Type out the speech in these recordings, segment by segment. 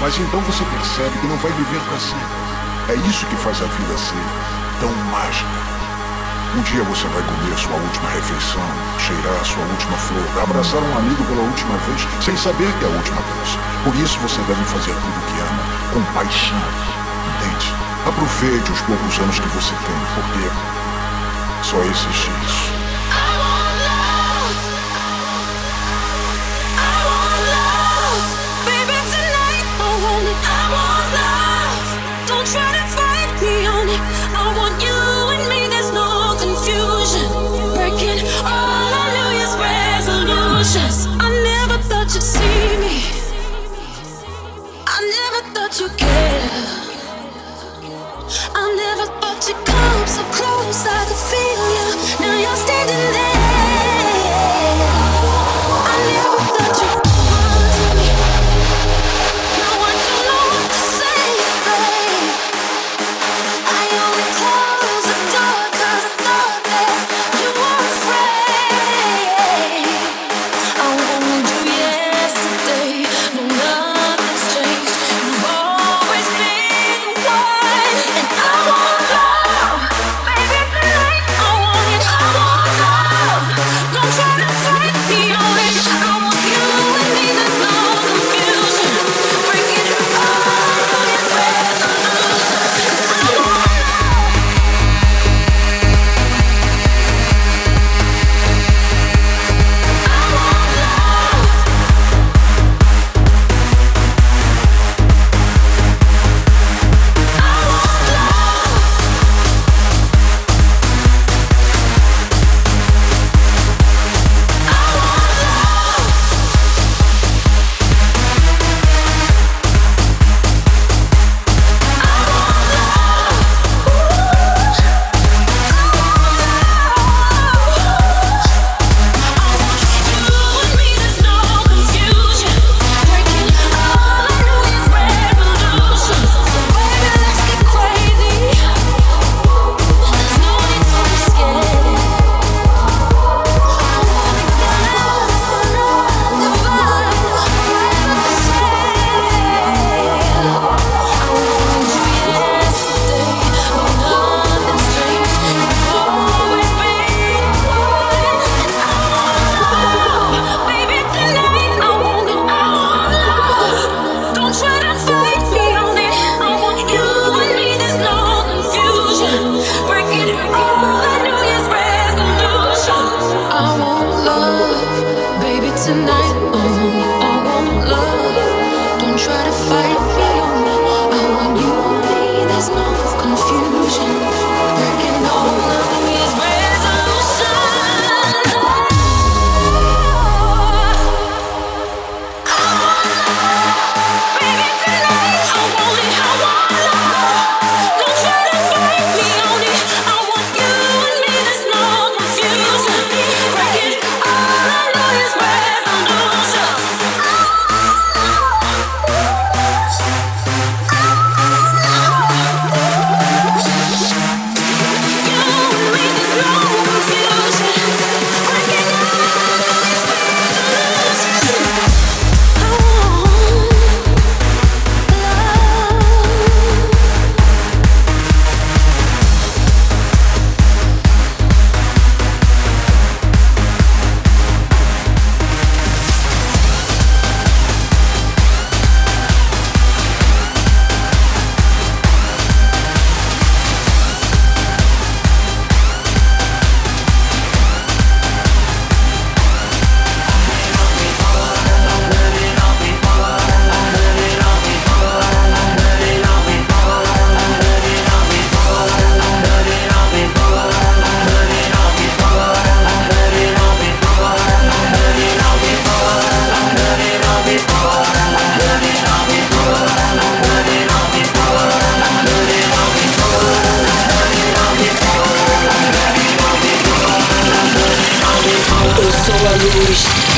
Mas então você percebe que não vai viver para sempre. É isso que faz a vida ser tão mágica. Um dia você vai comer sua última refeição, cheirar sua última flor, abraçar um amigo pela última vez, sem saber que é a última vez. Por isso você deve fazer tudo o que ama, com paixão. Entende? Aproveite os poucos anos que você tem, porque só existe isso. Say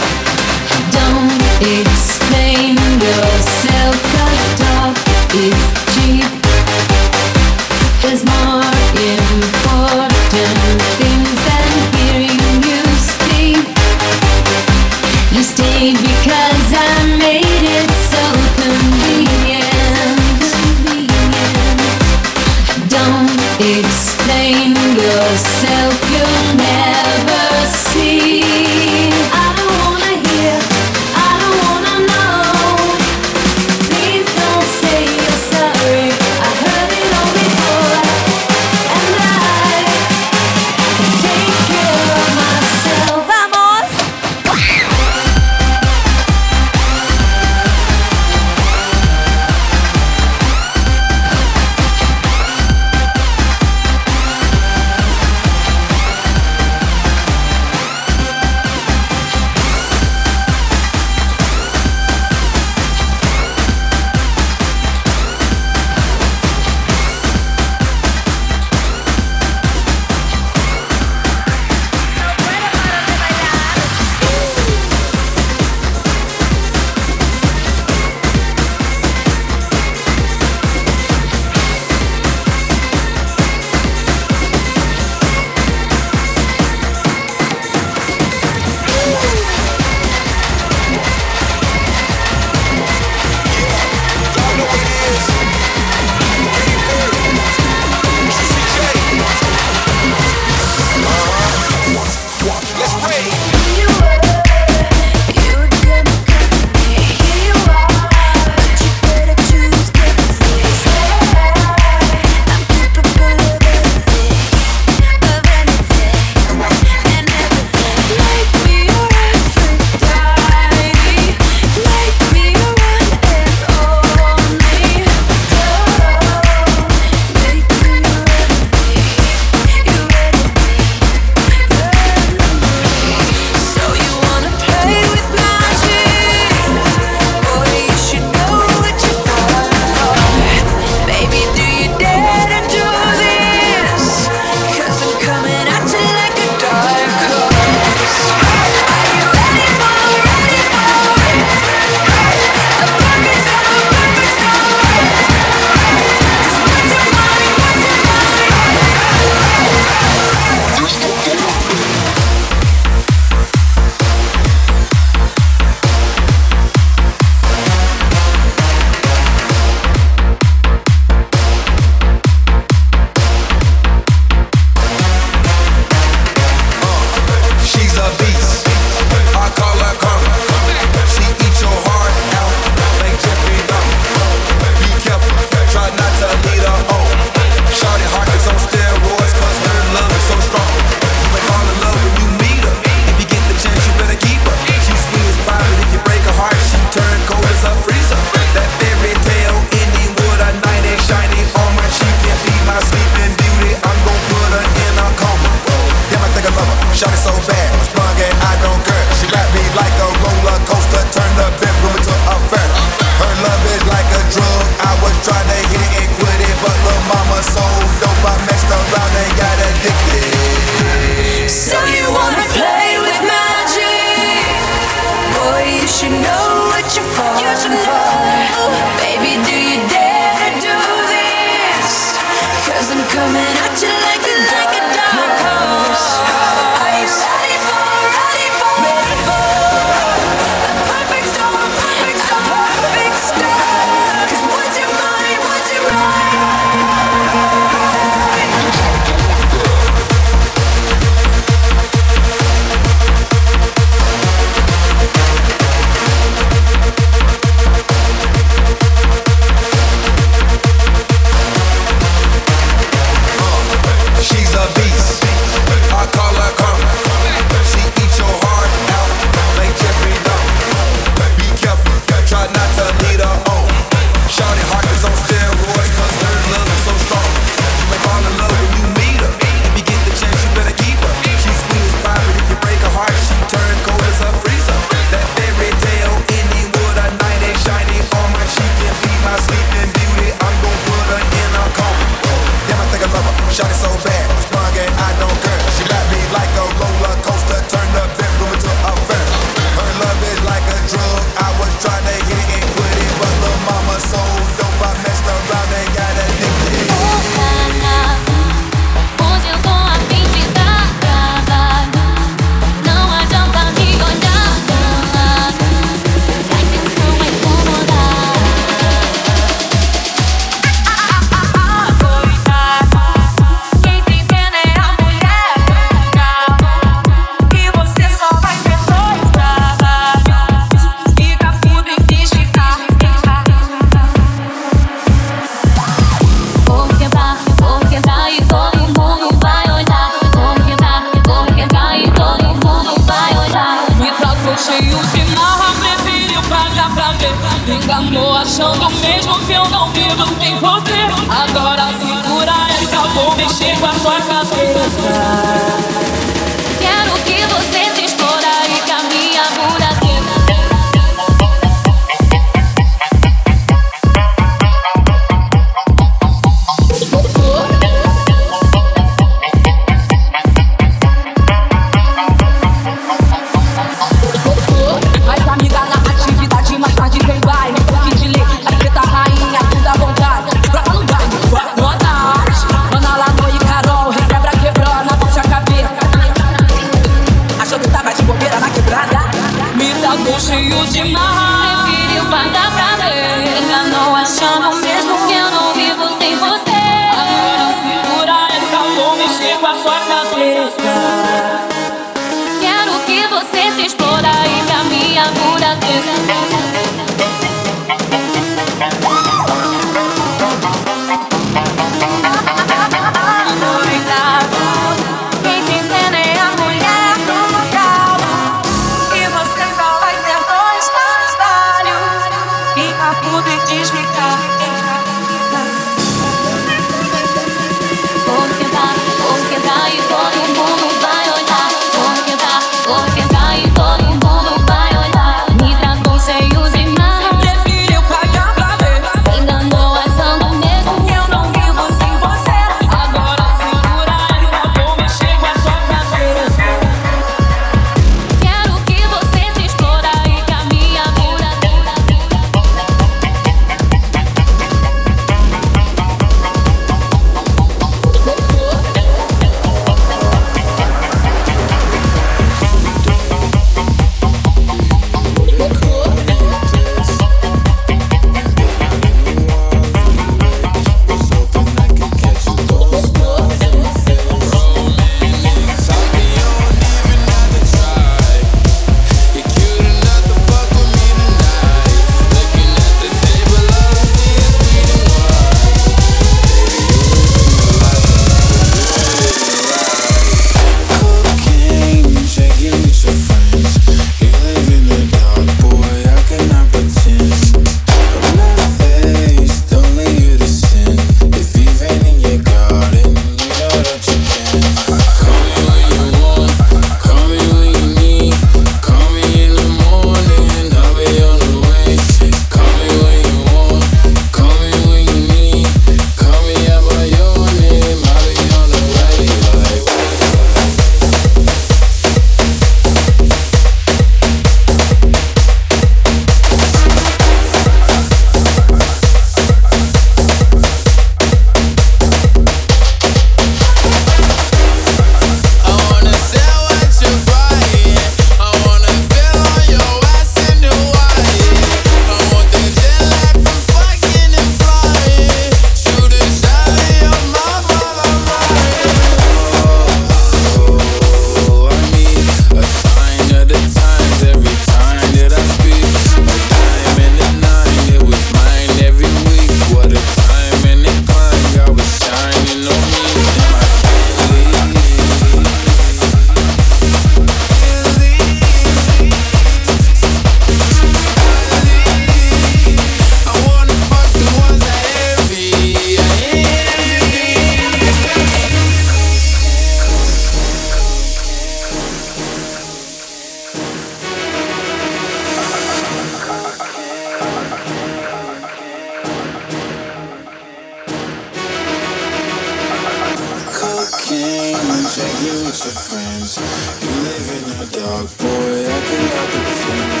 with your friends. You live in the dark, boy. I can help but feel.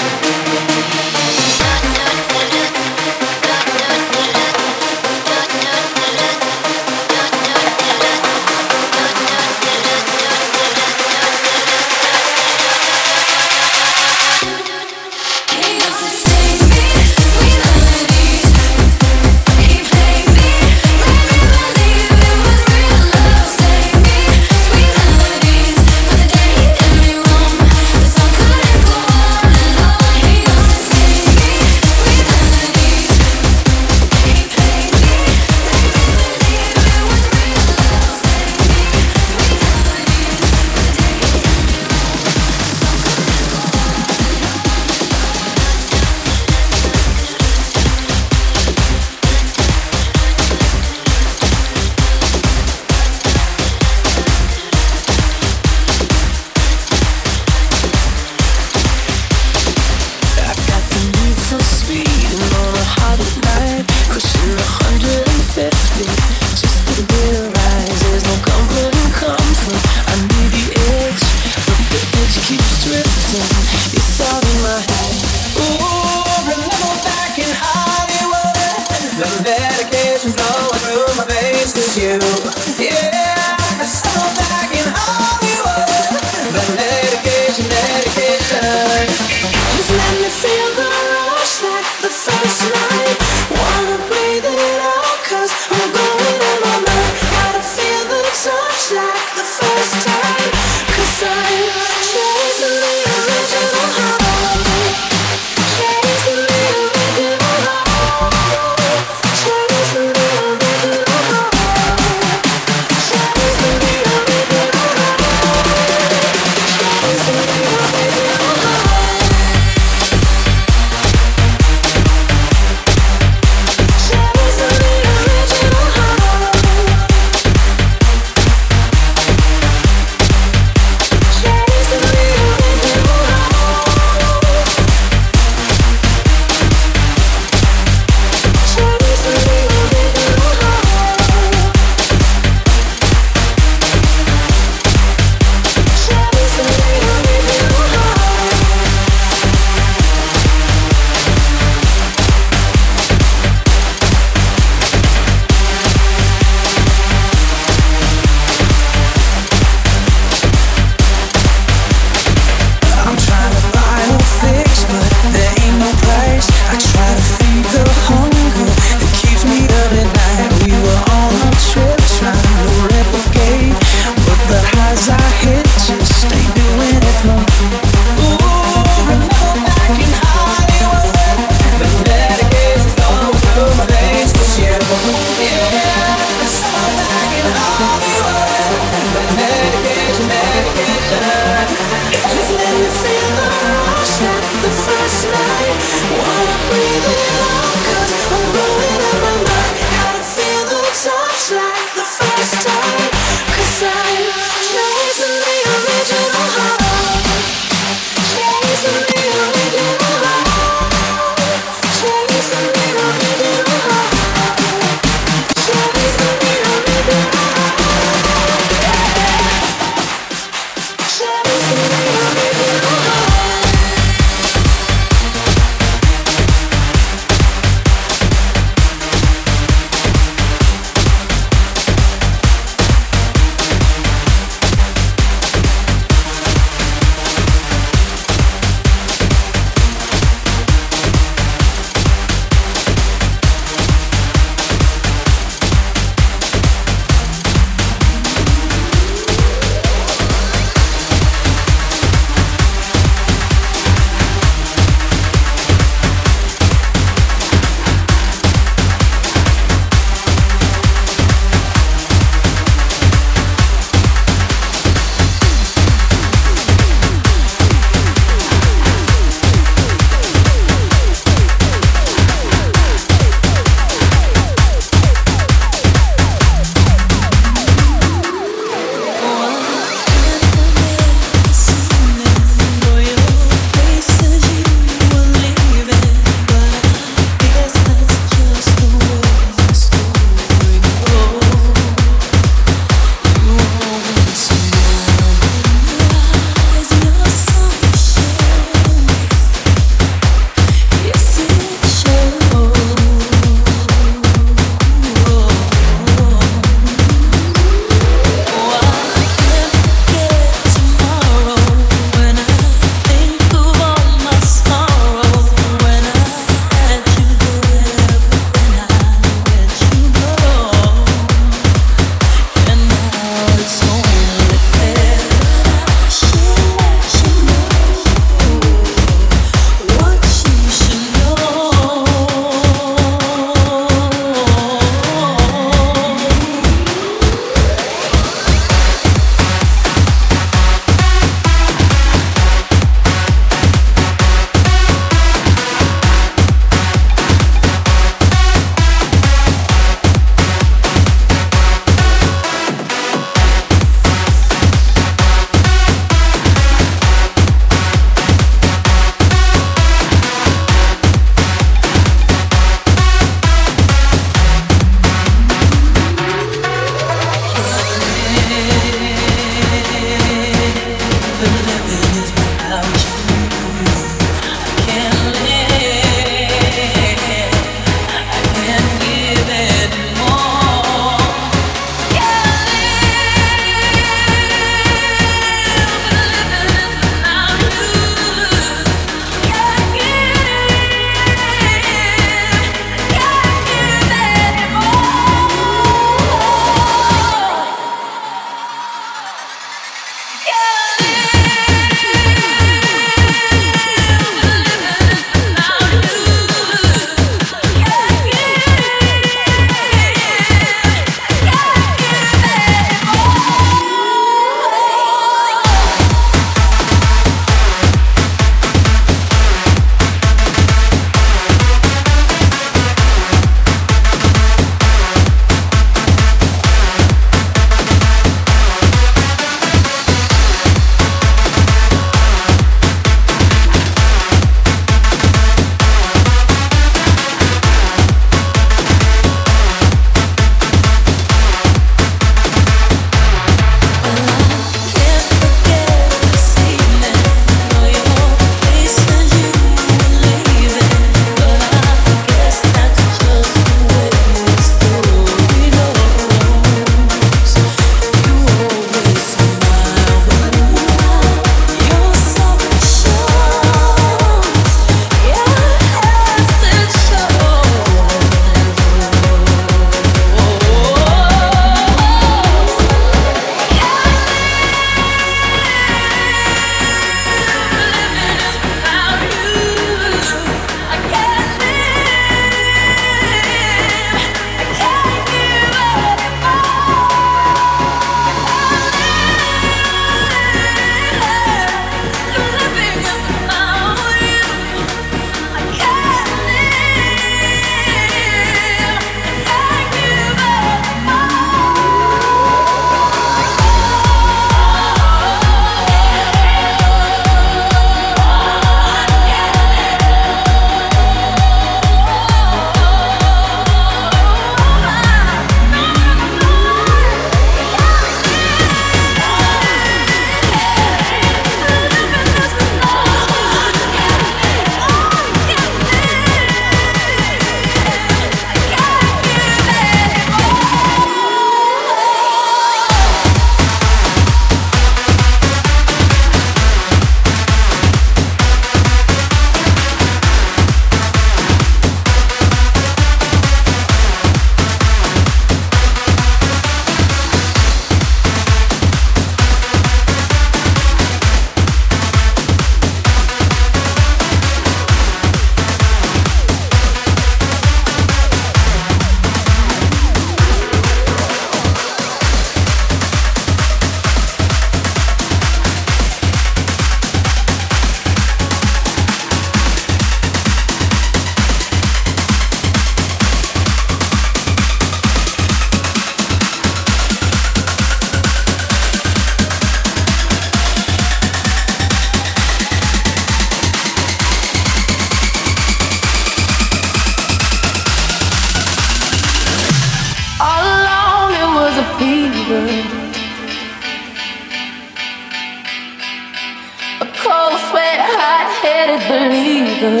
a believer.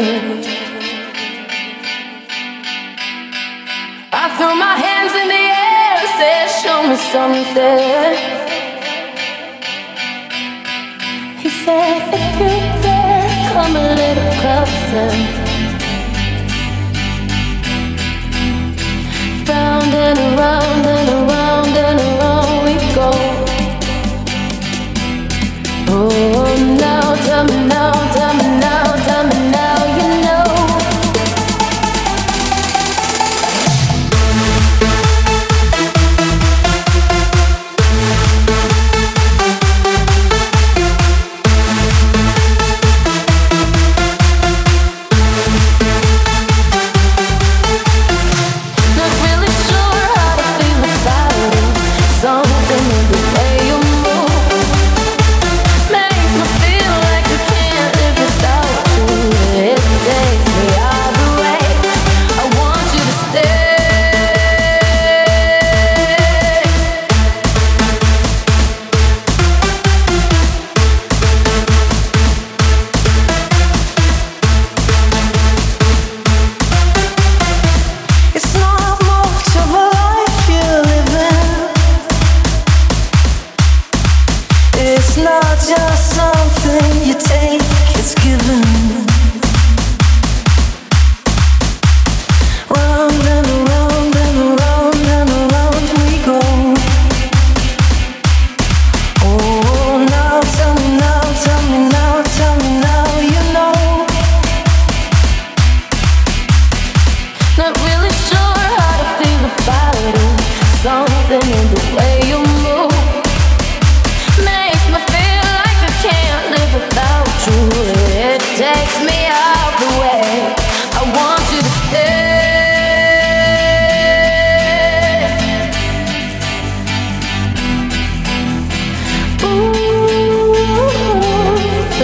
I threw my hands in the air and said, Show me something. He said, If you dare, come a little closer. Round and around and around and around we go. Oh tell me now, tell me now.